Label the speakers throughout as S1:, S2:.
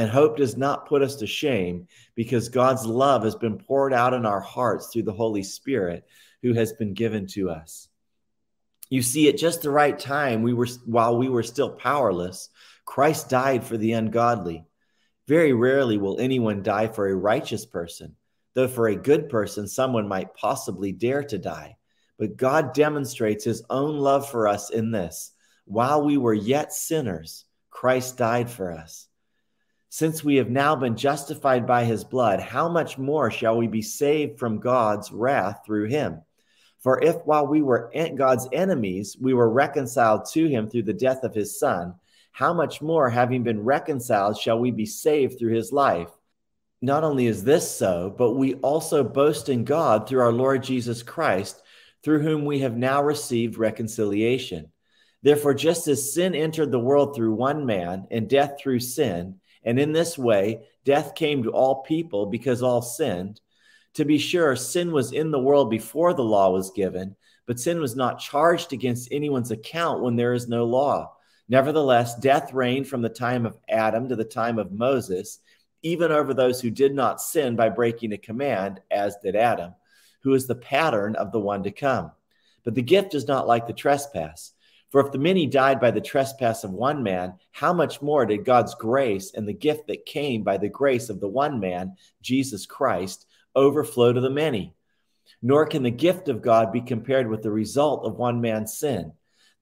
S1: And hope does not put us to shame because God's love has been poured out in our hearts through the Holy Spirit who has been given to us. You see, at just the right time, we were while we were still powerless, Christ died for the ungodly. Very rarely will anyone die for a righteous person, though for a good person, someone might possibly dare to die. But God demonstrates his own love for us in this while we were yet sinners, Christ died for us. Since we have now been justified by his blood, how much more shall we be saved from God's wrath through him? For if while we were God's enemies, we were reconciled to him through the death of his son, how much more, having been reconciled, shall we be saved through his life? Not only is this so, but we also boast in God through our Lord Jesus Christ, through whom we have now received reconciliation. Therefore, just as sin entered the world through one man, and death through sin, and in this way, death came to all people because all sinned. To be sure, sin was in the world before the law was given, but sin was not charged against anyone's account when there is no law. Nevertheless, death reigned from the time of Adam to the time of Moses, even over those who did not sin by breaking a command, as did Adam, who is the pattern of the one to come. But the gift is not like the trespass. For if the many died by the trespass of one man, how much more did God's grace and the gift that came by the grace of the one man, Jesus Christ, overflow to the many? Nor can the gift of God be compared with the result of one man's sin.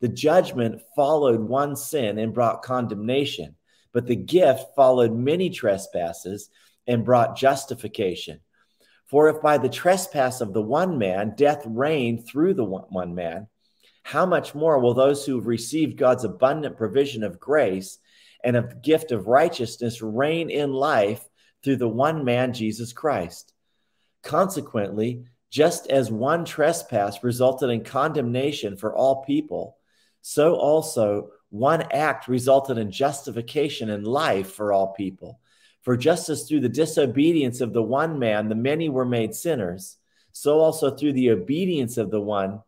S1: The judgment followed one sin and brought condemnation, but the gift followed many trespasses and brought justification. For if by the trespass of the one man death reigned through the one man, how much more will those who have received God's abundant provision of grace and of gift of righteousness reign in life through the one man, Jesus Christ? Consequently, just as one trespass resulted in condemnation for all people, so also one act resulted in justification and life for all people. For just as through the disobedience of the one man the many were made sinners, so also through the obedience of the one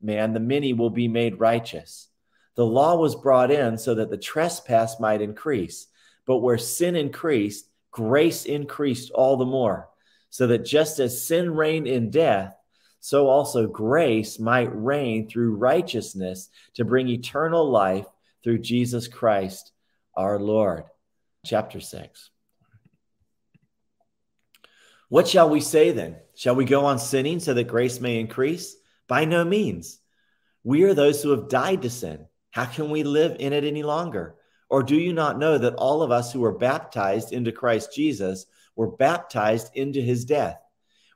S1: man, the many will be made righteous. The law was brought in so that the trespass might increase. But where sin increased, grace increased all the more, so that just as sin reigned in death, so also grace might reign through righteousness to bring eternal life through Jesus Christ our Lord. Chapter 6. What shall we say then? Shall we go on sinning so that grace may increase? By no means. We are those who have died to sin. How can we live in it any longer? Or do you not know that all of us who were baptized into Christ Jesus were baptized into his death?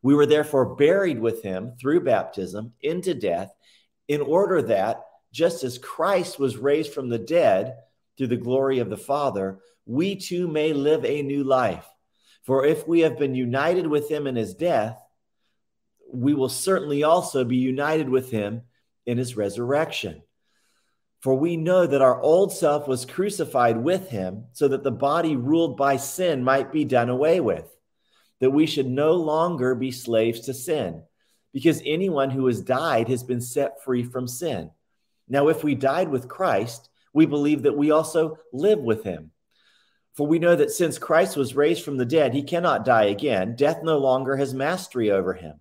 S1: We were therefore buried with him through baptism into death, in order that, just as Christ was raised from the dead through the glory of the Father, we too may live a new life. For if we have been united with him in his death, we will certainly also be united with him in his resurrection. For we know that our old self was crucified with him so that the body ruled by sin might be done away with, that we should no longer be slaves to sin, because anyone who has died has been set free from sin. Now, if we died with Christ, we believe that we also live with him. For we know that since Christ was raised from the dead, he cannot die again. Death no longer has mastery over him.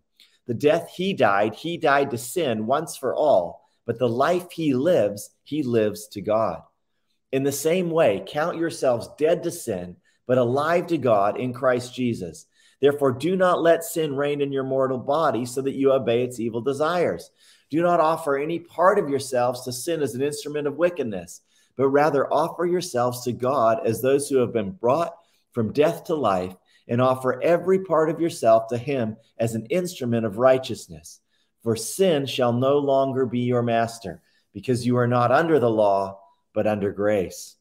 S1: The death he died, he died to sin once for all, but the life he lives, he lives to God. In the same way, count yourselves dead to sin, but alive to God in Christ Jesus. Therefore, do not let sin reign in your mortal body so that you obey its evil desires. Do not offer any part of yourselves to sin as an instrument of wickedness, but rather offer yourselves to God as those who have been brought from death to life, and offer every part of yourself to Him as an instrument of righteousness. For sin shall no longer be your master, because you are not under the law, but under grace.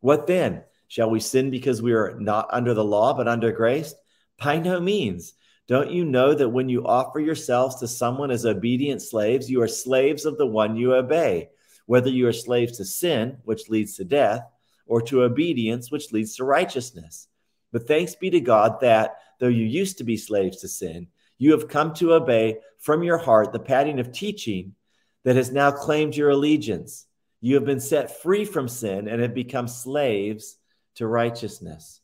S1: What then? Shall we sin because we are not under the law, but under grace? By no means. Don't you know that when you offer yourselves to someone as obedient slaves, you are slaves of the one you obey, whether you are slaves to sin, which leads to death, or to obedience, which leads to righteousness? But thanks be to God that, though you used to be slaves to sin, you have come to obey from your heart the pattern of teaching that has now claimed your allegiance. You have been set free from sin and have become slaves to righteousness.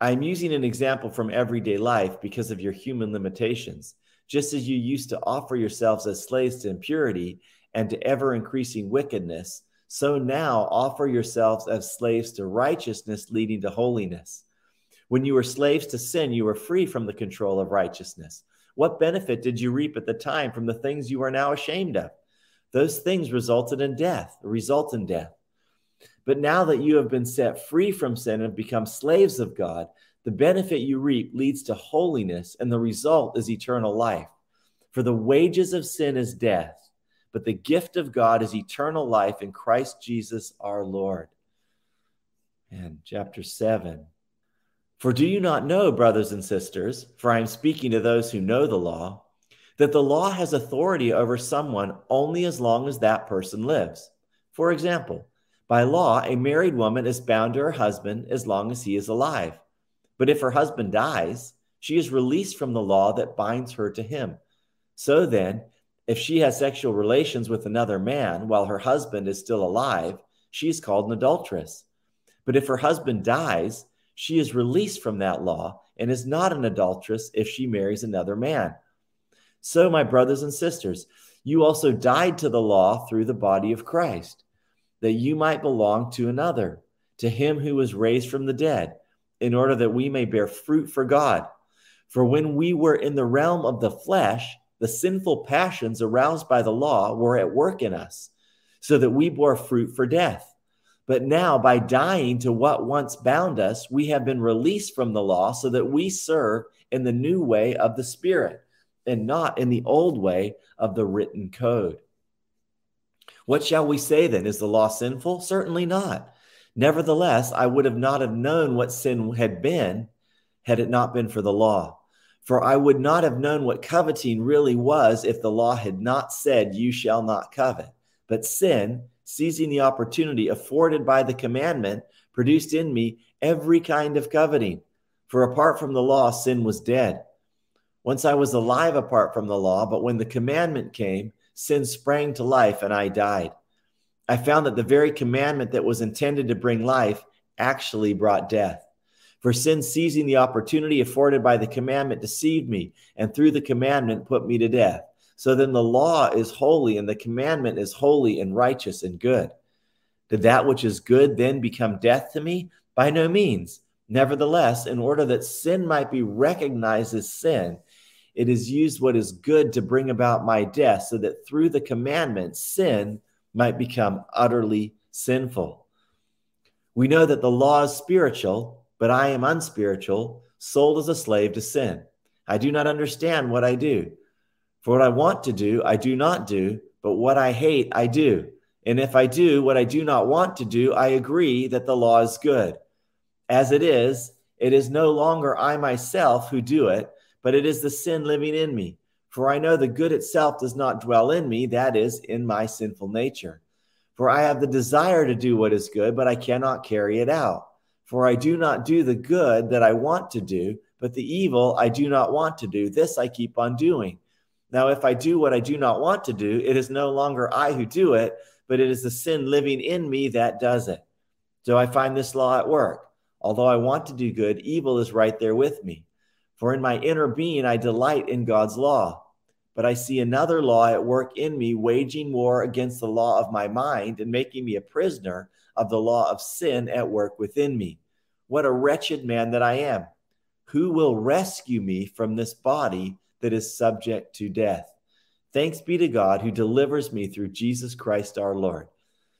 S1: I'm using an example from everyday life because of your human limitations. Just as you used to offer yourselves as slaves to impurity and to ever increasing wickedness, so now offer yourselves as slaves to righteousness, leading to holiness. When you were slaves to sin, you were free from the control of righteousness. What benefit did you reap at the time from the things you are now ashamed of? Those things resulted in death, result in death. But now that you have been set free from sin and become slaves of God, the benefit you reap leads to holiness, and the result is eternal life. For the wages of sin is death, but the gift of God is eternal life in Christ Jesus our Lord. And chapter 7. For do you not know, brothers and sisters, for I am speaking to those who know the law, that the law has authority over someone only as long as that person lives? For example, by law, a married woman is bound to her husband as long as he is alive. But if her husband dies, she is released from the law that binds her to him. So then, if she has sexual relations with another man while her husband is still alive, she is called an adulteress. But if her husband dies, she is released from that law and is not an adulteress if she marries another man. So, my brothers and sisters, you also died to the law through the body of Christ that you might belong to another, to him who was raised from the dead, in order that we may bear fruit for God. For when we were in the realm of the flesh, the sinful passions aroused by the law were at work in us, so that we bore fruit for death. But now, by dying to what once bound us, we have been released from the law so that we serve in the new way of the Spirit and not in the old way of the written code. What shall we say then? Is the law sinful? Certainly not. Nevertheless, I would have not have known what sin had been had it not been for the law. For I would not have known what coveting really was if the law had not said, You shall not covet. But sin, seizing the opportunity afforded by the commandment, produced in me every kind of coveting. For apart from the law, sin was dead. Once I was alive apart from the law, but when the commandment came, sin sprang to life and I died. I found that the very commandment that was intended to bring life actually brought death. For sin, seizing the opportunity afforded by the commandment, deceived me, and through the commandment put me to death. So then the law is holy, and the commandment is holy and righteous and good. Did that which is good then become death to me? By no means. Nevertheless, in order that sin might be recognized as sin, it is used what is good to bring about my death, so that through the commandment, sin might become utterly sinful. We know that the law is spiritual, but I am unspiritual, sold as a slave to sin. I do not understand what I do. For what I want to do, I do not do, but what I hate, I do. And if I do what I do not want to do, I agree that the law is good. As it is, it is no longer I myself who do it but it is the sin living in me. For I know the good itself does not dwell in me, that is, in my sinful nature. For I have the desire to do what is good, but I cannot carry it out. For I do not do the good that I want to do, but the evil I do not want to do. This I keep on doing. Now, if I do what I do not want to do, it is no longer I who do it, but it is the sin living in me that does it. So I find this law at work. Although I want to do good, evil is right there with me. For in my inner being, I delight in God's law. But I see another law at work in me, waging war against the law of my mind and making me a prisoner of the law of sin at work within me. What a wretched man that I am! Who will rescue me from this body that is subject to death? Thanks be to God who delivers me through Jesus Christ our Lord.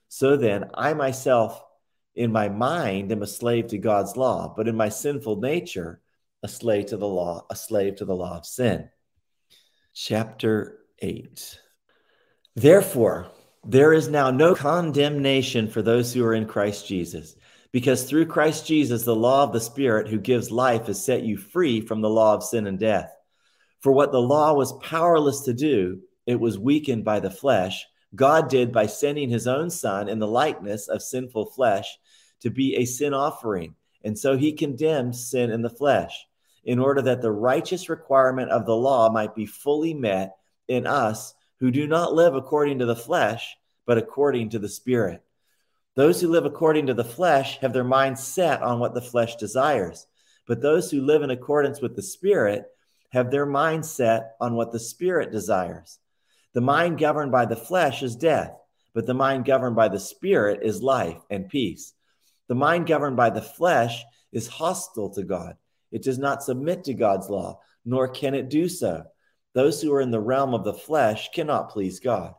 S1: So then, I myself, in my mind, am a slave to God's law, but in my sinful nature, a slave to the law, a slave to the law of sin. Chapter 8. Therefore, there is now no condemnation for those who are in Christ Jesus, because through Christ Jesus, the law of the Spirit who gives life has set you free from the law of sin and death. For what the law was powerless to do, it was weakened by the flesh. God did by sending his own Son in the likeness of sinful flesh to be a sin offering. And so he condemned sin in the flesh, in order that the righteous requirement of the law might be fully met in us who do not live according to the flesh, but according to the Spirit. Those who live according to the flesh have their minds set on what the flesh desires, but those who live in accordance with the Spirit have their mind set on what the Spirit desires. The mind governed by the flesh is death, but the mind governed by the Spirit is life and peace. The mind governed by the flesh is hostile to God. It does not submit to God's law, nor can it do so. Those who are in the realm of the flesh cannot please God.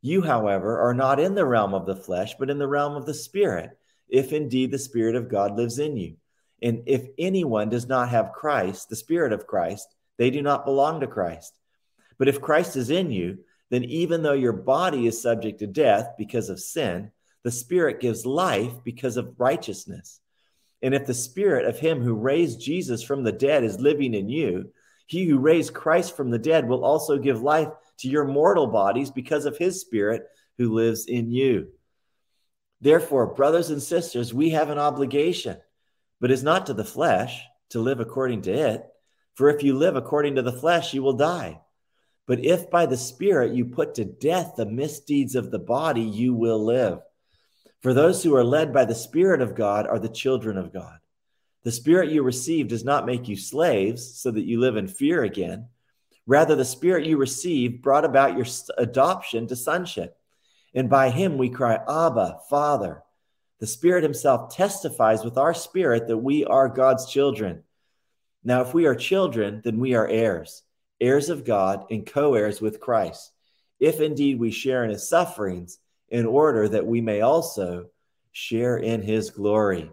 S1: You, however, are not in the realm of the flesh, but in the realm of the Spirit, if indeed the Spirit of God lives in you. And if anyone does not have Christ, the Spirit of Christ, they do not belong to Christ. But if Christ is in you, then even though your body is subject to death because of sin, the Spirit gives life because of righteousness. And if the Spirit of Him who raised Jesus from the dead is living in you, he who raised Christ from the dead will also give life to your mortal bodies because of his spirit who lives in you. Therefore, brothers and sisters, we have an obligation, but it's not to the flesh to live according to it. For if you live according to the flesh, you will die. But if by the Spirit you put to death the misdeeds of the body, you will live. For those who are led by the Spirit of God are the children of God. The spirit you received does not make you slaves so that you live in fear again. Rather, the spirit you received brought about your adoption to sonship. And by him we cry, Abba, Father. The Spirit Himself testifies with our spirit that we are God's children. Now, if we are children, then we are heirs, heirs of God and co heirs with Christ, if indeed we share in His sufferings, in order that we may also share in His glory.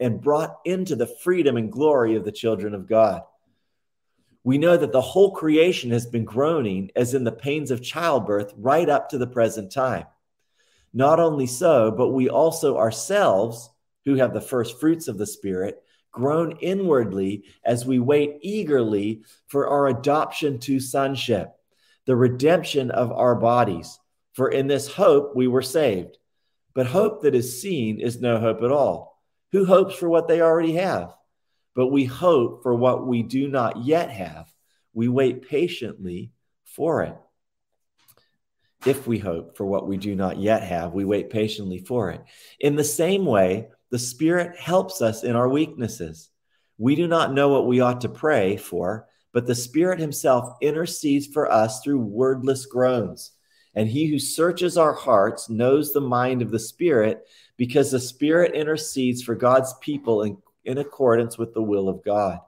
S1: and brought into the freedom and glory of the children of God. We know that the whole creation has been groaning as in the pains of childbirth right up to the present time. Not only so, but we also ourselves, who have the first fruits of the Spirit, groan inwardly as we wait eagerly for our adoption to sonship, the redemption of our bodies. For in this hope we were saved. But hope that is seen is no hope at all. Who hopes for what they already have? But we hope for what we do not yet have. We wait patiently for it. If we hope for what we do not yet have, we wait patiently for it. In the same way, the Spirit helps us in our weaknesses. We do not know what we ought to pray for, but the Spirit Himself intercedes for us through wordless groans. And He who searches our hearts knows the mind of the Spirit because the Spirit intercedes for God's people in, in accordance with the will of God.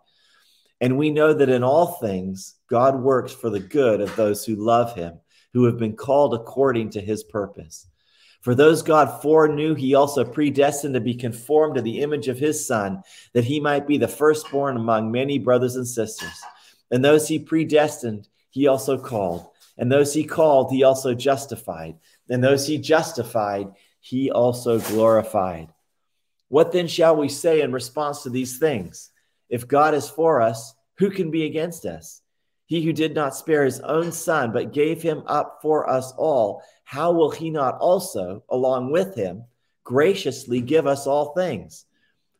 S1: And we know that in all things, God works for the good of those who love him, who have been called according to his purpose. For those God foreknew, he also predestined to be conformed to the image of his Son, that he might be the firstborn among many brothers and sisters. And those he predestined, he also called. And those he called, he also justified. And those he justified, he also glorified. What then shall we say in response to these things? If God is for us, who can be against us? He who did not spare his own son, but gave him up for us all, how will he not also, along with him, graciously give us all things?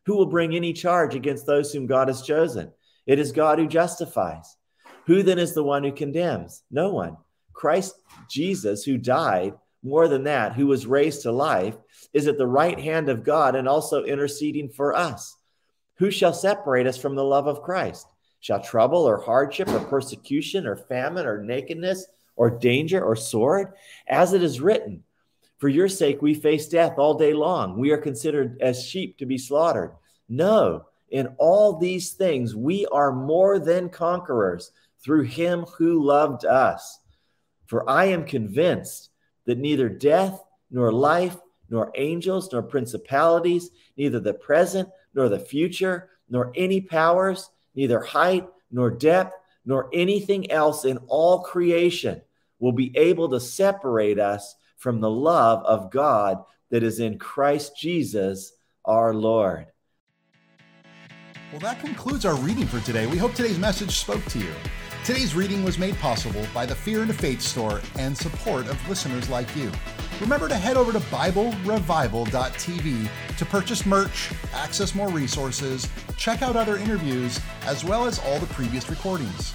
S1: Who will bring any charge against those whom God has chosen? It is God who justifies. Who then is the one who condemns? No one. Christ Jesus, who died, more than that, who was raised to life, is at the right hand of God and also interceding for us. Who shall separate us from the love of Christ? Shall trouble or hardship or persecution or famine or nakedness or danger or sword? As it is written, For your sake we face death all day long. We are considered as sheep to be slaughtered. No, in all these things we are more than conquerors through him who loved us. For I am convinced that neither death nor life, nor angels, nor principalities, neither the present nor the future, nor any powers, neither height nor depth, nor anything else in all creation will be able to separate us from the love of God that is in Christ Jesus our Lord.
S2: Well, that concludes our reading for today. We hope today's message spoke to you. Today's reading was made possible by the Fear and Faith store and support of listeners like you. Remember to head over to BibleRevival.tv to purchase merch, access more resources, check out other interviews, as well as all the previous recordings.